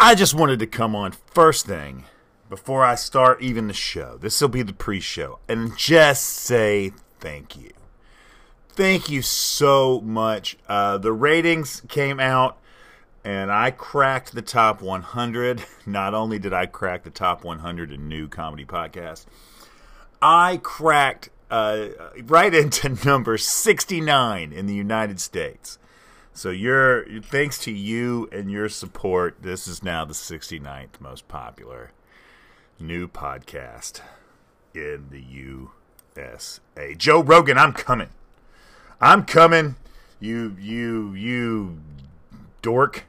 I just wanted to come on first thing before I start even the show. This will be the pre show. And just say thank you. Thank you so much. Uh, the ratings came out and I cracked the top 100. Not only did I crack the top 100 in new comedy podcasts, I cracked uh, right into number 69 in the United States. So you're thanks to you and your support, this is now the 69th most popular new podcast in the USA. Joe Rogan, I'm coming. I'm coming. You you you dork.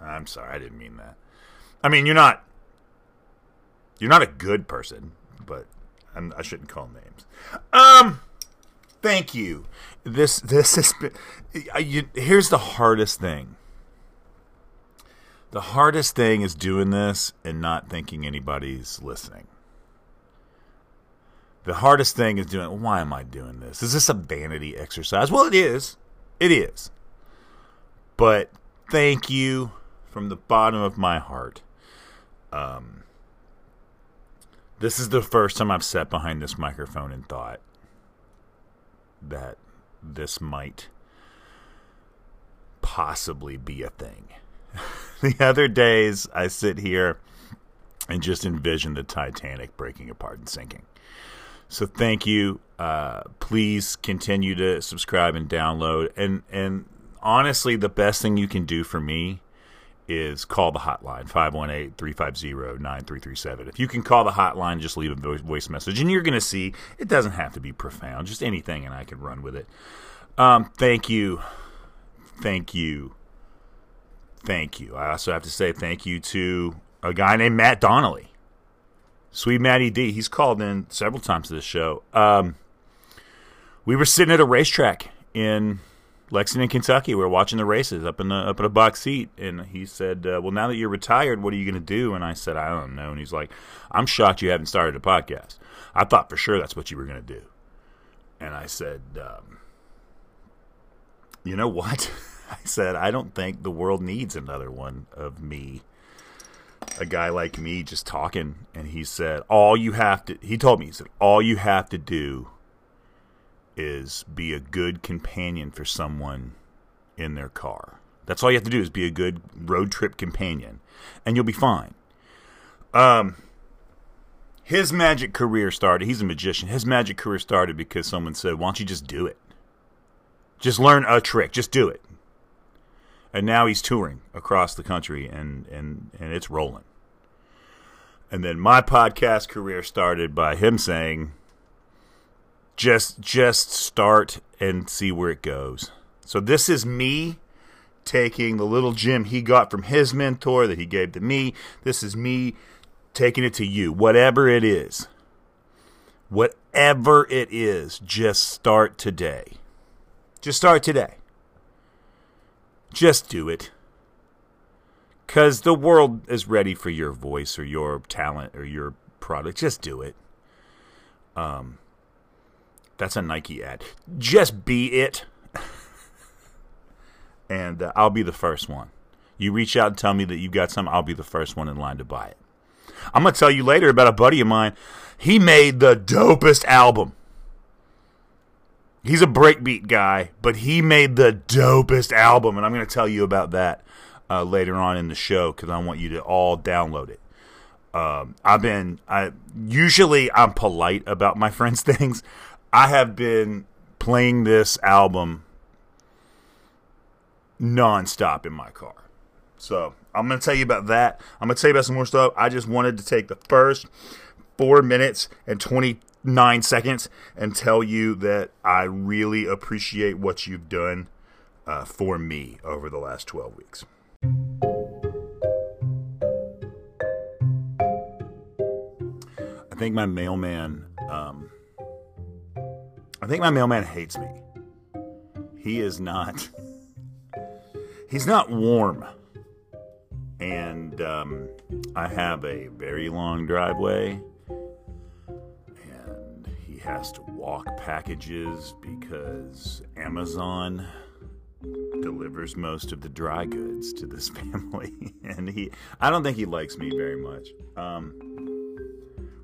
I'm sorry, I didn't mean that. I mean, you're not you're not a good person, but I'm, I should not call names. Um thank you. This this has been. You, here's the hardest thing. The hardest thing is doing this and not thinking anybody's listening. The hardest thing is doing. Why am I doing this? Is this a vanity exercise? Well, it is. It is. But thank you from the bottom of my heart. Um, this is the first time I've sat behind this microphone and thought that this might possibly be a thing. the other days, I sit here and just envision the Titanic breaking apart and sinking. So thank you. Uh, please continue to subscribe and download. And and honestly, the best thing you can do for me is call the hotline 518-350-9337 if you can call the hotline just leave a voice message and you're going to see it doesn't have to be profound just anything and i can run with it. Um, thank you. Thank you. Thank you. I also have to say thank you to a guy named matt donnelly. Sweet matty d he's called in several times to this show. Um, we were sitting at a racetrack in Lexington, Kentucky. We were watching the races up in the up in a box seat, and he said, uh, "Well, now that you're retired, what are you going to do?" And I said, "I don't know." And he's like, "I'm shocked you haven't started a podcast. I thought for sure that's what you were going to do." And I said, um, "You know what?" I said, "I don't think the world needs another one of me." A guy like me just talking, and he said, "All you have to," he told me, he said, "All you have to do is be a good companion for someone in their car. That's all you have to do is be a good road trip companion, and you'll be fine. Um, his magic career started. He's a magician. His magic career started because someone said, "Why don't you just do it? Just learn a trick. Just do it." And now he's touring across the country, and and and it's rolling. And then my podcast career started by him saying, just just start and see where it goes. So this is me taking the little gem he got from his mentor that he gave to me. This is me taking it to you. Whatever it is. Whatever it is, just start today. Just start today. Just do it. Cuz the world is ready for your voice or your talent or your product. Just do it. Um that's a Nike ad. Just be it. and uh, I'll be the first one. You reach out and tell me that you've got some, I'll be the first one in line to buy it. I'm going to tell you later about a buddy of mine. He made the dopest album. He's a breakbeat guy, but he made the dopest album, and I'm going to tell you about that uh, later on in the show because I want you to all download it. Um, I've been, I usually I'm polite about my friends' things. I have been playing this album nonstop in my car. So I'm going to tell you about that. I'm going to tell you about some more stuff. I just wanted to take the first four minutes and 29 seconds and tell you that I really appreciate what you've done uh, for me over the last 12 weeks. I think my mailman um, I think my mailman hates me. He is not. He's not warm. And um, I have a very long driveway. And he has to walk packages because Amazon delivers most of the dry goods to this family, and he I don't think he likes me very much. Um,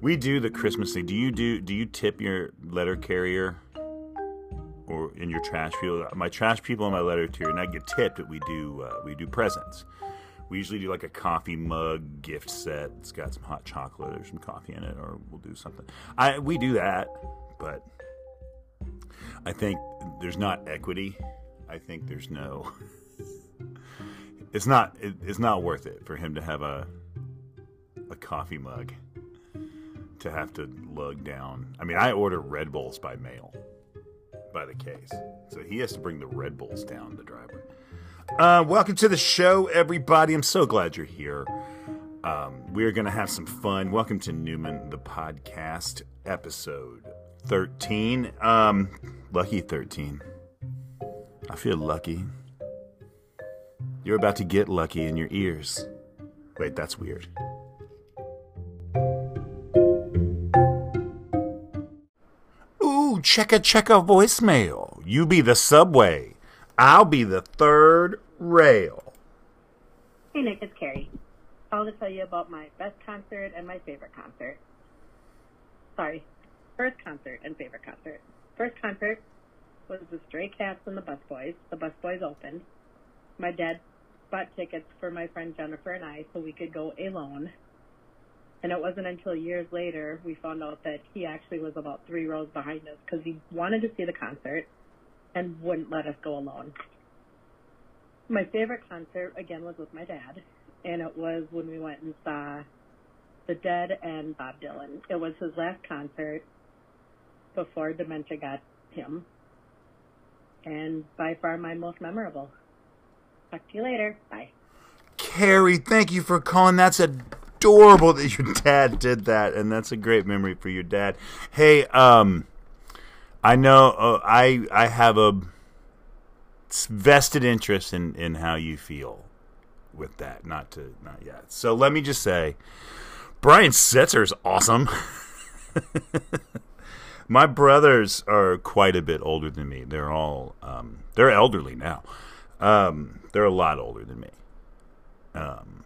we do the Christmas thing. Do you do do you tip your letter carrier or in your trash people? My trash people and my letter carrier not get tipped, but we do uh, we do presents. We usually do like a coffee mug gift set. It's got some hot chocolate or some coffee in it, or we'll do something. I we do that, but I think there's not equity. I think there's no. it's not. It, it's not worth it for him to have a a coffee mug to have to lug down. I mean, I order Red Bulls by mail, by the case, so he has to bring the Red Bulls down the driveway. Uh, welcome to the show, everybody. I'm so glad you're here. Um, we're going to have some fun. Welcome to Newman, the podcast, episode 13. Um, lucky 13. I feel lucky. You're about to get lucky in your ears. Wait, that's weird. Ooh, check a check a voicemail. You be the subway. I'll be the third rail. Hey Nick, it's Carrie. I'll just tell you about my best concert and my favorite concert. Sorry, first concert and favorite concert. First concert was the Stray Cats and the Busboys. The Busboys opened. My dad bought tickets for my friend Jennifer and I so we could go alone. And it wasn't until years later we found out that he actually was about three rows behind us because he wanted to see the concert and wouldn't let us go alone. My favorite concert, again, was with my dad, and it was when we went and saw The Dead and Bob Dylan. It was his last concert before dementia got him, and by far my most memorable. Talk to you later. Bye. Carrie, thank you for calling. That's adorable that your dad did that, and that's a great memory for your dad. Hey, um, I know uh, I I have a vested interest in in how you feel with that. Not to not yet. So let me just say, Brian Setzer's awesome. My brothers are quite a bit older than me. They're all um, they're elderly now. Um, they're a lot older than me. Um,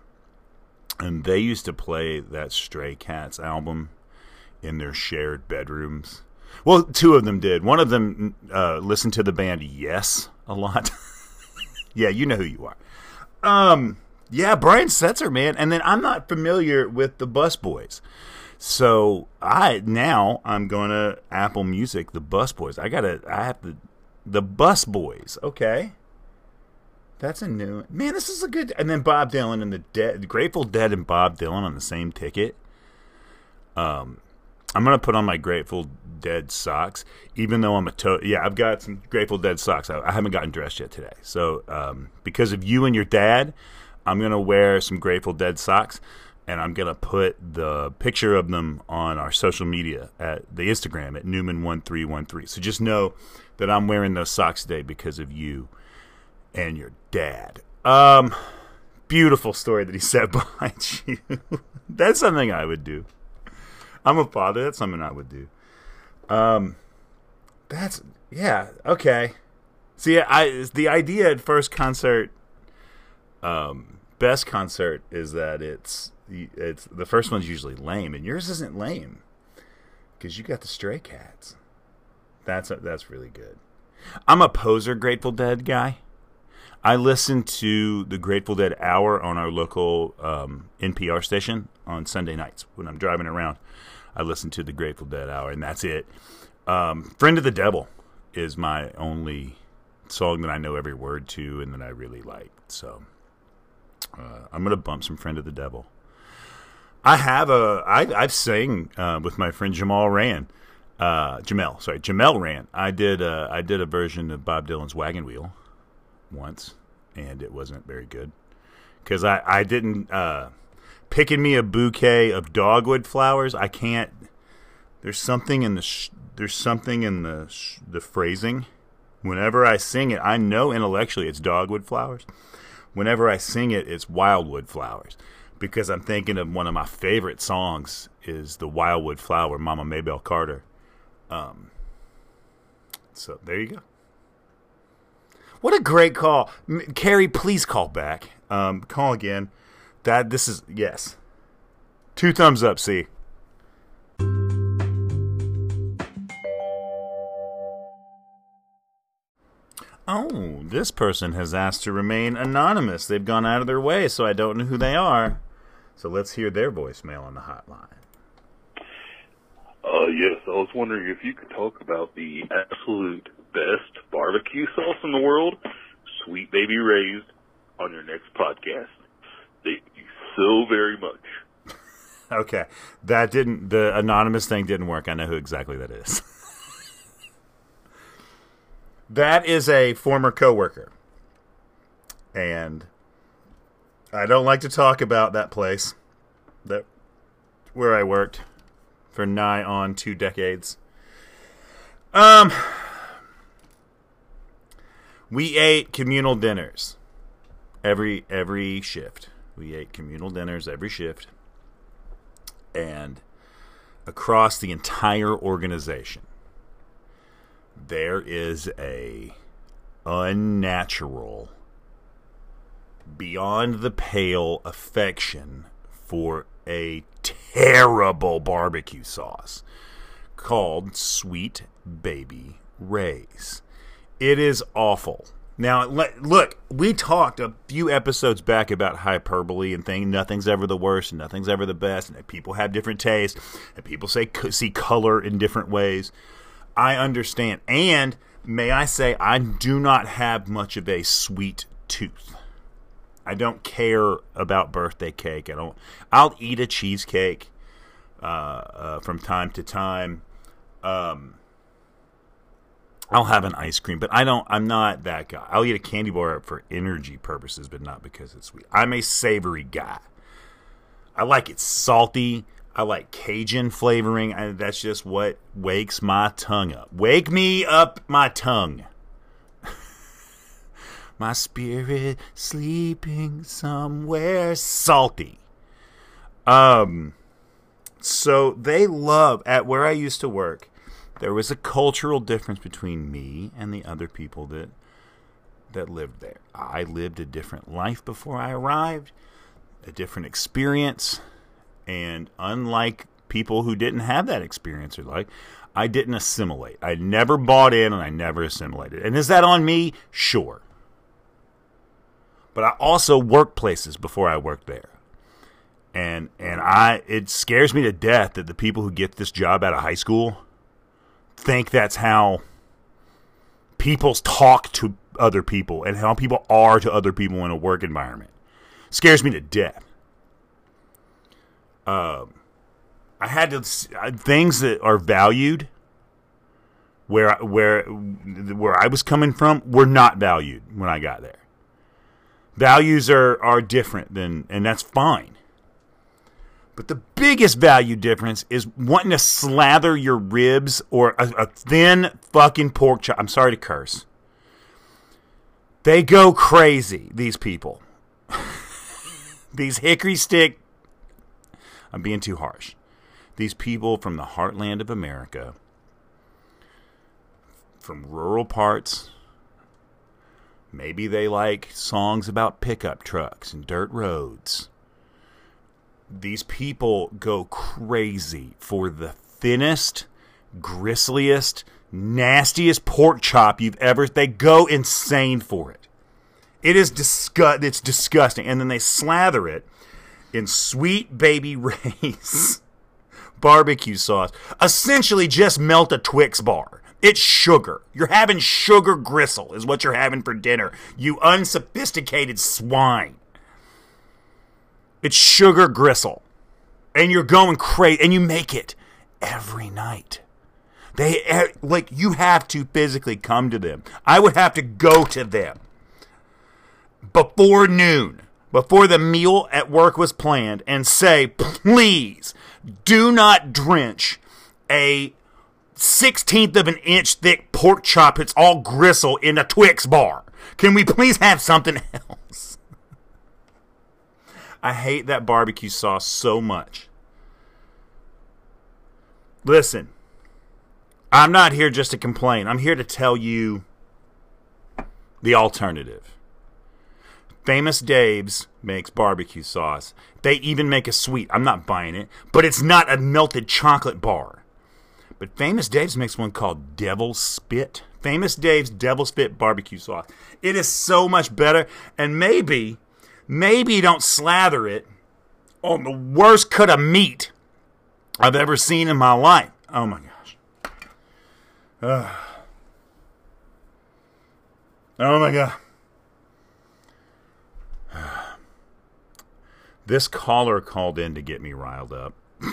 and they used to play that Stray Cats album in their shared bedrooms. Well, two of them did. One of them uh, listened to the band Yes a lot. yeah, you know who you are. Um, yeah, Brian Setzer, man. And then I'm not familiar with the Busboys. So I now I'm gonna Apple Music the Busboys. I gotta I have to the Busboys. Okay, that's a new man. This is a good. And then Bob Dylan and the Dead, Grateful Dead, and Bob Dylan on the same ticket. Um, I'm gonna put on my Grateful Dead socks, even though I'm a to- yeah. I've got some Grateful Dead socks. I, I haven't gotten dressed yet today, so um, because of you and your dad, I'm gonna wear some Grateful Dead socks and I'm gonna put the picture of them on our social media at the Instagram at Newman1313. So just know that I'm wearing those socks today because of you and your dad. Um, beautiful story that he said behind you. That's something I would do. I'm a father. That's something I would do. Um, that's yeah okay. See, I the idea at first concert, um, best concert is that it's it's the first one's usually lame, and yours isn't lame because you got the Stray Cats. That's a, that's really good. I'm a poser Grateful Dead guy. I listen to the Grateful Dead hour on our local um, NPR station on Sunday nights when I'm driving around. I listen to the Grateful Dead hour, and that's it. Um, Friend of the Devil is my only song that I know every word to and that I really like. So uh, I'm gonna bump some Friend of the Devil. I have a I I've sang uh, with my friend Jamal Rand, uh, Jamel, sorry Jamel Rand. I did uh, I did a version of Bob Dylan's Wagon Wheel once, and it wasn't very good because I I didn't uh, picking me a bouquet of dogwood flowers. I can't. There's something in the sh- there's something in the sh- the phrasing. Whenever I sing it, I know intellectually it's dogwood flowers. Whenever I sing it, it's wildwood flowers because I'm thinking of one of my favorite songs is the Wildwood Flower, Mama Maybelle Carter. Um, so there you go. What a great call, M- Carrie. Please call back. Um, call again. That this is yes. Two thumbs up. See. Oh, this person has asked to remain anonymous. They've gone out of their way, so I don't know who they are. So let's hear their voicemail on the hotline. Uh, yes, I was wondering if you could talk about the absolute best barbecue sauce in the world, Sweet Baby Ray's, on your next podcast. Thank you so very much. Okay, that didn't. The anonymous thing didn't work. I know who exactly that is. that is a former coworker, and I don't like to talk about that place that where I worked for nigh on two decades. Um, we ate communal dinners every every shift. We ate communal dinners every shift, and across the entire organization, there is a unnatural, beyond the pale affection for a terrible barbecue sauce called Sweet Baby Ray's. It is awful. Now, look, we talked a few episodes back about hyperbole and thing. Nothing's ever the worst, and nothing's ever the best, and people have different tastes, and people say see color in different ways. I understand, and may I say, I do not have much of a sweet tooth. I don't care about birthday cake. I don't. I'll eat a cheesecake uh, uh, from time to time. Um, I'll have an ice cream, but I don't. I'm not that guy. I'll eat a candy bar for energy purposes, but not because it's sweet. I'm a savory guy. I like it salty. I like Cajun flavoring. I, that's just what wakes my tongue up. Wake me up, my tongue. my spirit sleeping somewhere salty. Um. So they love at where I used to work there was a cultural difference between me and the other people that that lived there. I lived a different life before I arrived, a different experience, and unlike people who didn't have that experience or like I didn't assimilate. I never bought in and I never assimilated. And is that on me? Sure. But I also worked places before I worked there. And and I it scares me to death that the people who get this job out of high school think that's how people talk to other people and how people are to other people in a work environment. Scares me to death. Um, I had to things that are valued where where where I was coming from were not valued when I got there. Values are are different than and that's fine. But the biggest value difference is wanting to slather your ribs or a, a thin fucking pork chop. I'm sorry to curse. They go crazy, these people. these hickory stick. I'm being too harsh. These people from the heartland of America, from rural parts, maybe they like songs about pickup trucks and dirt roads these people go crazy for the thinnest, gristliest, nastiest pork chop you've ever. They go insane for it. It is disgust. It's disgusting, and then they slather it in sweet baby Ray's barbecue sauce. Essentially, just melt a Twix bar. It's sugar. You're having sugar gristle, is what you're having for dinner. You unsophisticated swine. It's sugar gristle. And you're going crazy. And you make it every night. They like you have to physically come to them. I would have to go to them before noon, before the meal at work was planned, and say, please do not drench a sixteenth of an inch thick pork chop. It's all gristle in a Twix bar. Can we please have something else? I hate that barbecue sauce so much. Listen, I'm not here just to complain. I'm here to tell you the alternative. Famous Dave's makes barbecue sauce. They even make a sweet. I'm not buying it, but it's not a melted chocolate bar. But Famous Dave's makes one called Devil Spit. Famous Dave's Devil Spit barbecue sauce. It is so much better. And maybe, maybe you don't slather it on the worst cut of meat I've ever seen in my life. Oh my gosh. Oh my god. This caller called in to get me riled up.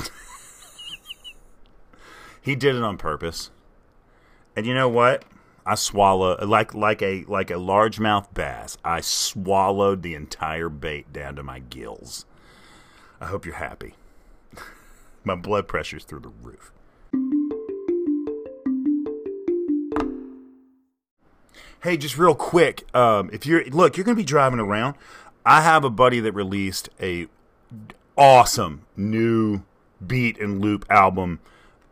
he did it on purpose. And you know what? I swallow like like a like a largemouth bass. I swallowed the entire bait down to my gills. I hope you're happy. my blood pressure's through the roof. Hey, just real quick, um, if you're look, you're gonna be driving around. I have a buddy that released a awesome new beat and loop album.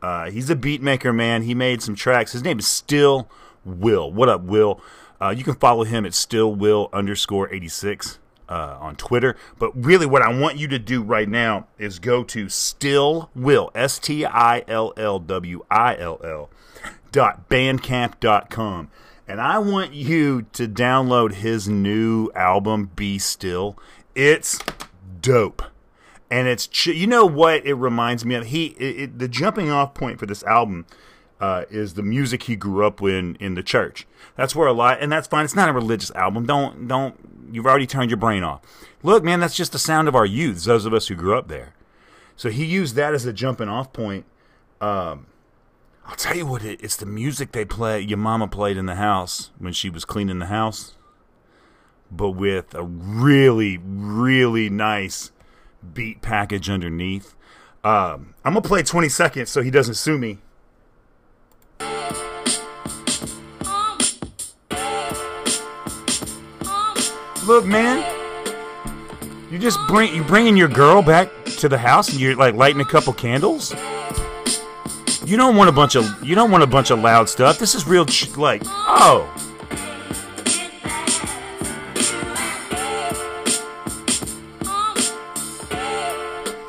Uh, he's a beat maker, man. He made some tracks. His name is Still Will. What up, Will? Uh, you can follow him at Still Will underscore eighty six uh, on Twitter. But really, what I want you to do right now is go to Still Will S T I L L W I L L dot bandcamp dot com and I want you to download his new album, Be Still. It's dope. And it's, ch- you know what it reminds me of? He, it, it, the jumping off point for this album uh, is the music he grew up in in the church. That's where a lot, and that's fine. It's not a religious album. Don't, don't, you've already turned your brain off. Look, man, that's just the sound of our youths, those of us who grew up there. So he used that as a jumping off point. Um, I'll tell you what it, it's the music they play your mama played in the house when she was cleaning the house. But with a really, really nice beat package underneath. Um, I'm gonna play 20 seconds so he doesn't sue me. Look, man, you just bring you bringing your girl back to the house and you're like lighting a couple candles. You don't want a bunch of you don't want a bunch of loud stuff. This is real ch- like oh.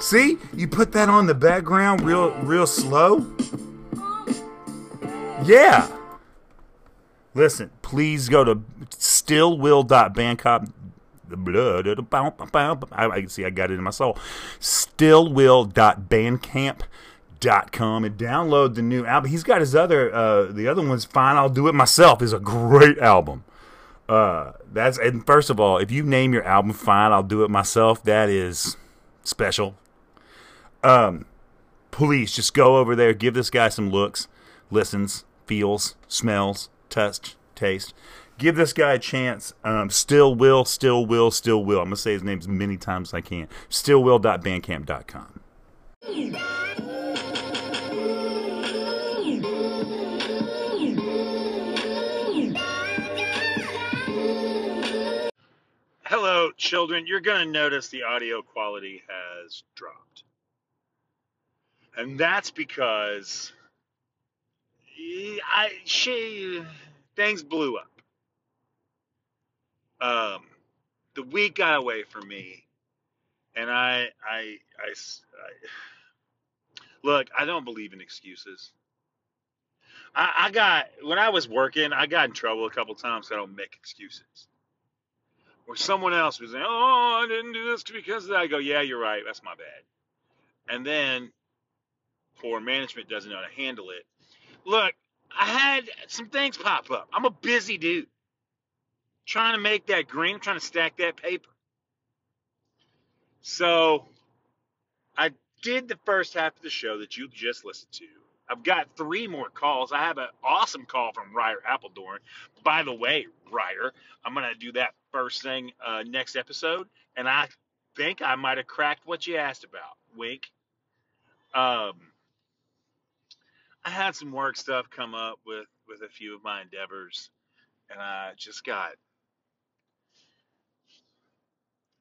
See, you put that on the background real real slow. Yeah. Listen, please go to stillwill.bandcamp I, see I got it in my soul. Stillwill.bandcamp.com and download the new album. He's got his other uh, the other one's fine. I'll do it myself. is a great album. Uh, that's and first of all, if you name your album "Fine, I'll Do It Myself," that is special. Um, please just go over there, give this guy some looks, listens, feels, smells, touch, taste. Give this guy a chance. Um, still will, still will, still will. I'm gonna say his name as many times as I can. Stillwill.bandcamp.com. Hello, children. You're to notice the audio quality has dropped. And that's because I she things blew up. Um, the week got away from me, and I, I, I, I look. I don't believe in excuses. I, I got when I was working, I got in trouble a couple times. I don't make excuses. Or someone else was saying, "Oh, I didn't do this because of that." I go, "Yeah, you're right. That's my bad." And then poor management doesn't know how to handle it. Look, I had some things pop up. I'm a busy dude. Trying to make that green, I'm trying to stack that paper. So I did the first half of the show that you just listened to. I've got three more calls. I have an awesome call from Ryder Appledorn. By the way, Ryder, I'm going to do that first thing uh, next episode. And I think I might have cracked what you asked about. Wink. Um, I had some work stuff come up with with a few of my endeavors, and I just got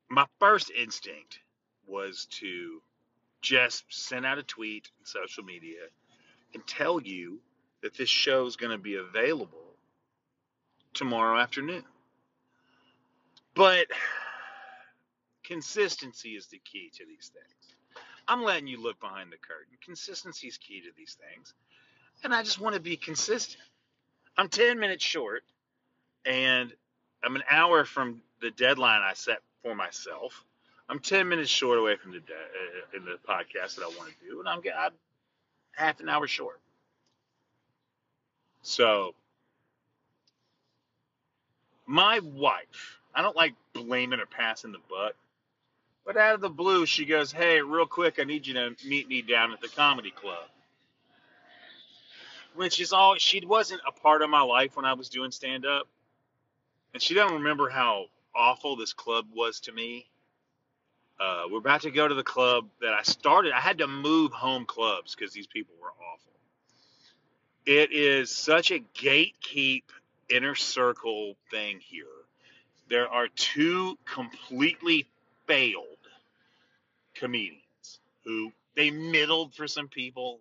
my first instinct was to just send out a tweet in social media and tell you that this show is going to be available tomorrow afternoon. But consistency is the key to these things. I'm letting you look behind the curtain. Consistency is key to these things. And I just want to be consistent. I'm 10 minutes short and I'm an hour from the deadline I set for myself. I'm 10 minutes short away from the de- uh, in the podcast that I want to do, and I'm, I'm half an hour short. So, my wife, I don't like blaming or passing the buck, but out of the blue, she goes, Hey, real quick, I need you to meet me down at the comedy club. Which is all, she wasn't a part of my life when I was doing stand up. And she doesn't remember how awful this club was to me. Uh, we're about to go to the club that I started. I had to move home clubs because these people were awful. It is such a gatekeep inner circle thing here. There are two completely failed comedians who they middled for some people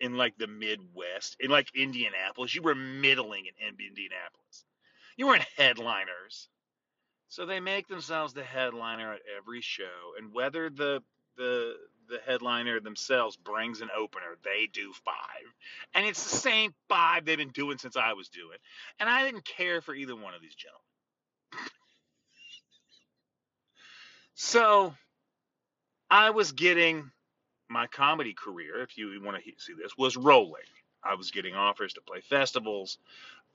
in like the Midwest, in like Indianapolis. You were middling in Indianapolis. You weren't headliners. So they make themselves the headliner at every show, and whether the the the headliner themselves brings an opener, they do five, and it's the same five they've been doing since I was doing, and I didn't care for either one of these gentlemen. so I was getting my comedy career, if you want to see this, was rolling. I was getting offers to play festivals.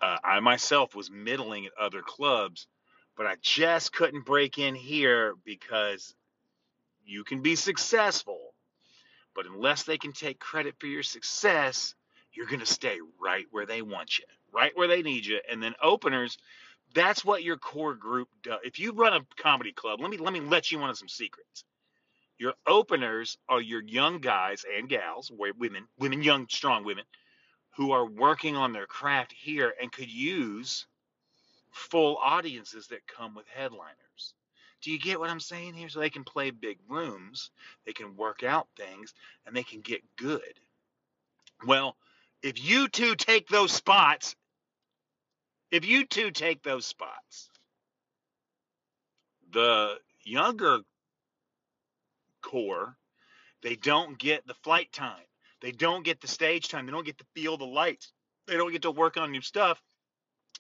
Uh, I myself was middling at other clubs, but I just couldn't break in here because you can be successful, but unless they can take credit for your success, you're going to stay right where they want you, right where they need you. And then openers, that's what your core group does. If you run a comedy club, let me let me let you into some secrets. Your openers are your young guys and gals, women, women, young, strong women, who are working on their craft here and could use full audiences that come with headliners. Do you get what I'm saying here? So they can play big rooms, they can work out things, and they can get good. Well, if you two take those spots, if you two take those spots, the younger core, they don't get the flight time. They don't get the stage time. They don't get to feel the lights. They don't get to work on new stuff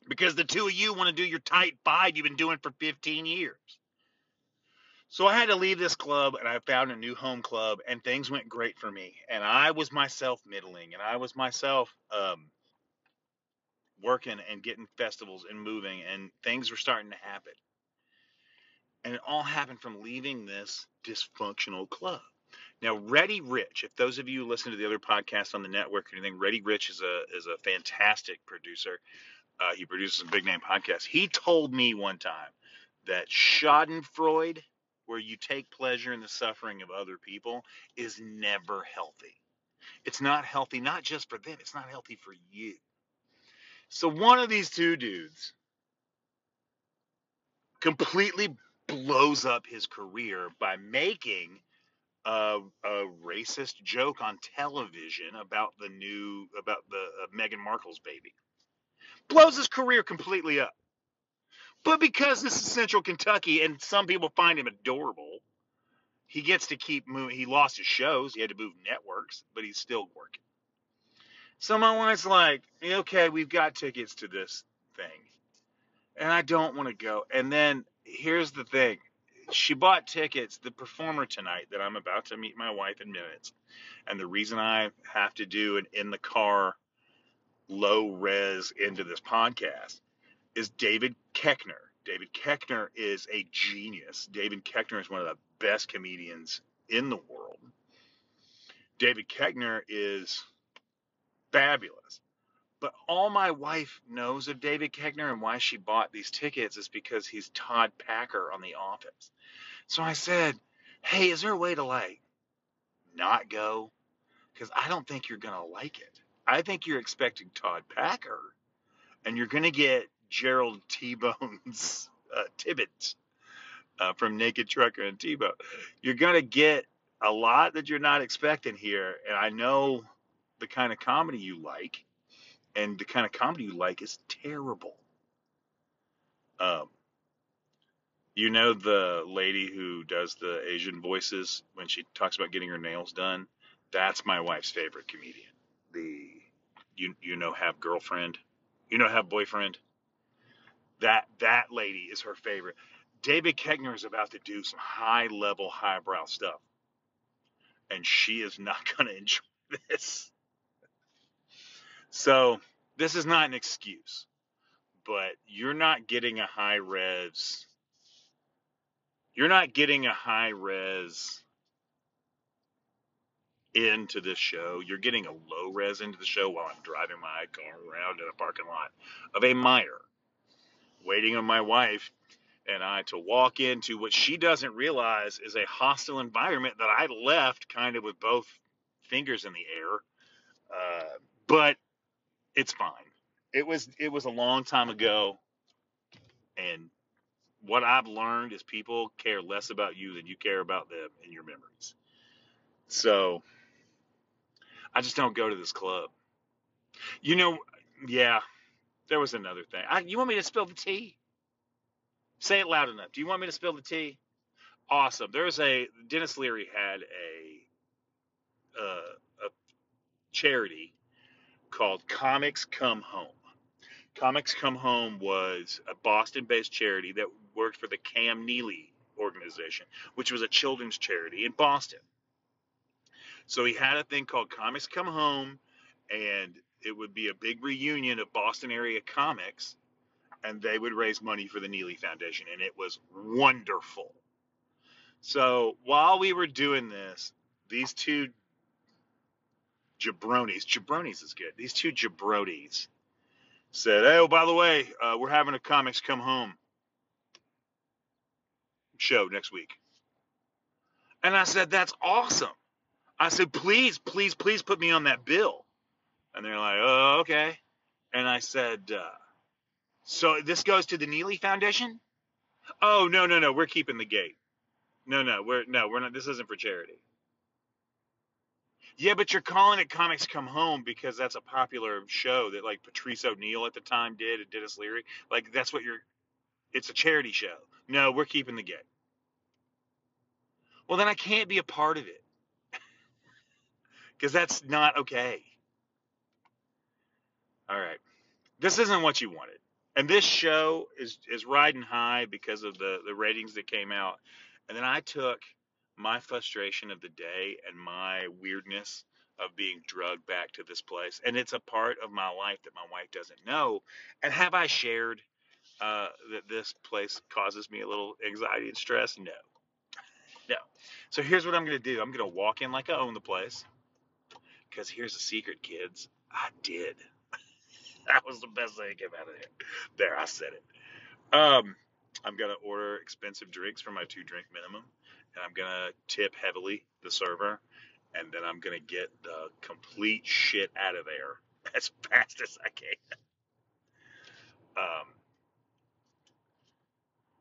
because the two of you want to do your tight five you've been doing for 15 years. So I had to leave this club and I found a new home club and things went great for me. And I was myself middling and I was myself um, working and getting festivals and moving and things were starting to happen. And it all happened from leaving this dysfunctional club. Now, Ready Rich, if those of you listen to the other podcasts on the network or anything, Ready Rich is a is a fantastic producer. Uh, he produces some big name podcasts. He told me one time that Schadenfreude where you take pleasure in the suffering of other people is never healthy. It's not healthy, not just for them, it's not healthy for you. So one of these two dudes completely blows up his career by making a, a racist joke on television about the new about the uh, Meghan Markle's baby. Blows his career completely up. But because this is Central Kentucky and some people find him adorable, he gets to keep moving. He lost his shows. He had to move networks, but he's still working. So my wife's like, okay, we've got tickets to this thing. And I don't want to go. And then here's the thing. She bought tickets, the performer tonight that I'm about to meet my wife in minutes. And the reason I have to do an in the car low res into this podcast is David Koechner. David Koechner is a genius. David Koechner is one of the best comedians in the world. David Koechner is fabulous. But all my wife knows of David Koechner and why she bought these tickets is because he's Todd Packer on The Office. So I said, hey, is there a way to like not go? Because I don't think you're going to like it. I think you're expecting Todd Packer and you're going to get Gerald T Bones uh, Tibbet uh, from Naked Trucker and Tebow. You're gonna get a lot that you're not expecting here, and I know the kind of comedy you like, and the kind of comedy you like is terrible. Um, You know the lady who does the Asian voices when she talks about getting her nails done? That's my wife's favorite comedian. The you you know have girlfriend, you know have boyfriend. That that lady is her favorite. David Koechner is about to do some high level, highbrow stuff, and she is not going to enjoy this. So this is not an excuse, but you're not getting a high res. You're not getting a high res into this show. You're getting a low res into the show while I'm driving my car around in a parking lot of a Meijer, waiting on my wife and I to walk into what she doesn't realize is a hostile environment that I left kind of with both fingers in the air. Uh, but it's fine. It was it was a long time ago, and what I've learned is people care less about you than you care about them and your memories. So I just don't go to this club. You know, yeah, there was another thing. I, you want me to spill the tea? Say it loud enough. Do you want me to spill the tea? Awesome. There's a Denis Leary had a uh, a charity called Comics Come Home. Comics Come Home was a Boston-based charity that worked for the Cam Neely organization, which was a children's charity in Boston. So he had a thing called Comics Come Home, and it would be a big reunion of Boston area comics, and they would raise money for the Neely Foundation, and it was wonderful. So while we were doing this, these two jabronis, jabronis is good. These two jabronis said, "Hey, oh by the way, uh, we're having a Comics Come Home show next week," and I said, "That's awesome." I said, please, please, please put me on that bill. And they're like, oh, okay. And I said, uh, so this goes to the Neely Foundation? Oh, no, no, no. We're keeping the gate. No, no, we're no, we're not. This isn't for charity. Yeah, but you're calling it Comics Come Home because that's a popular show that like Patrice O'Neal at the time did and Denis Leary. Like that's what you're. It's a charity show. No, we're keeping the gate. Well, then I can't be a part of it because that's not okay. All right, this isn't what you wanted, and this show is is riding high because of the the ratings that came out, and then I took my frustration of the day and my weirdness of being drugged back to this place, and it's a part of my life that my wife doesn't know. And have I shared uh, that this place causes me a little anxiety and stress? No, no. So here's what I'm going to do. I'm going to walk in like I own the place. Because here's a secret, kids. I did. that was the best thing that came out of it. There, I said it. Um, I'm gonna order expensive drinks for my two drink minimum, and I'm gonna tip heavily the server, and then I'm gonna get the complete shit out of there as fast as I can. Um,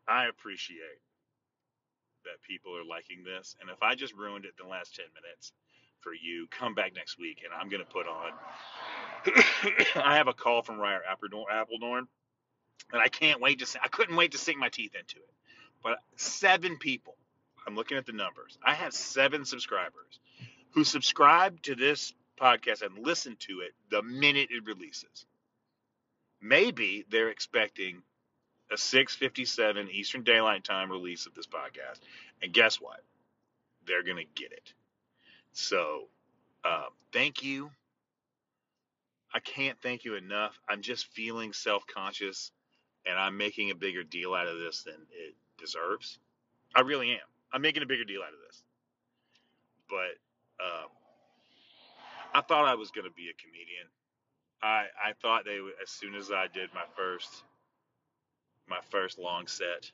I appreciate that people are liking this, and if I just ruined it in the last ten minutes, for you. Come back next week, and I'm to put on. I have a call from Ryder Appledorn, and I can't wait to. I couldn't wait to sink my teeth into it. But seven people. I'm looking at the numbers. I have seven subscribers who subscribe to this podcast and listen to it the minute it releases. Maybe they're expecting a 6:57 Eastern Daylight Time release of this podcast, and guess what? They're gonna get it. So, uh, thank you. I can't thank you enough. I'm just feeling self conscious and I'm making a bigger deal out of this than it deserves. I really am. I'm making a bigger deal out of this. But um, I thought I was going to be a comedian. I I thought they would, as soon as I did my first my first long set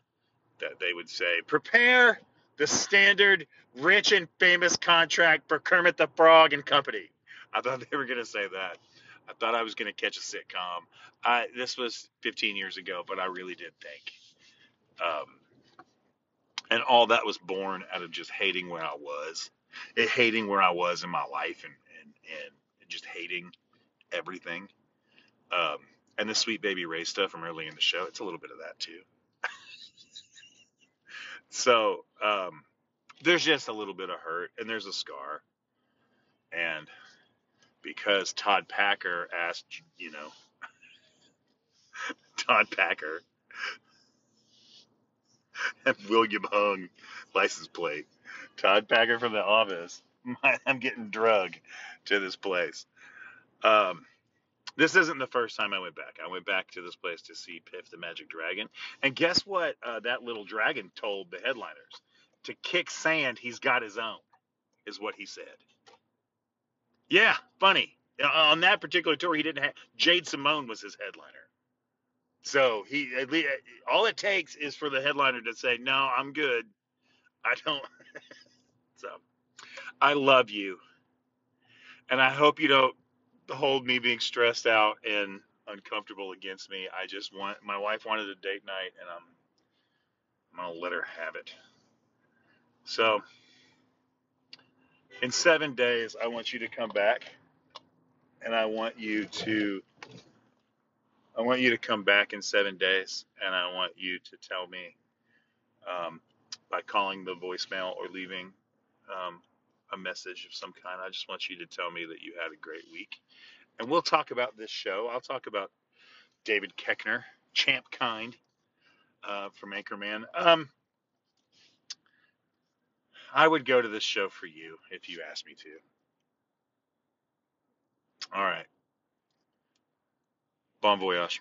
that they would say prepare the standard rich and famous contract for Kermit the Frog and company. I thought they were going to say that. I thought I was going to catch a sitcom. I, this was 15 years ago, but I really did think. Um, and all that was born out of just hating where I was, it, hating where I was in my life, and and and just hating everything. Um, and the Sweet Baby Ray stuff from early in the show, it's a little bit of that too. So um, there's just a little bit of hurt, and there's a scar, and because Todd Packer asked, you know, Todd Packer William Hung license plate. Todd Packer from the office. I'm getting drug to this place. Um, this isn't the first time I went back. I went back to this place to see Piff the Magic Dragon. And guess what uh, that little dragon told the headliners? To kick sand, he's got his own, is what he said. Yeah, funny. Uh, On that particular tour, he didn't have Jade Simone was his headliner. So he at least, all it takes is for the headliner to say, "No, I'm good. I don't." so I love you, and I hope you don't hold me being stressed out and uncomfortable against me. I just want my wife wanted a date night, and I'm I'm gonna let her have it. So in seven days, I want you to come back, and I want you to I want you to come back in seven days, and I want you to tell me um, by calling the voicemail or leaving um, a message of some kind. I just want you to tell me that you had a great week, and we'll talk about this show. I'll talk about David Koechner, Champ Kind uh, from Anchorman. Um, I would go to this show for you if you asked me to. All right. Bon voyage.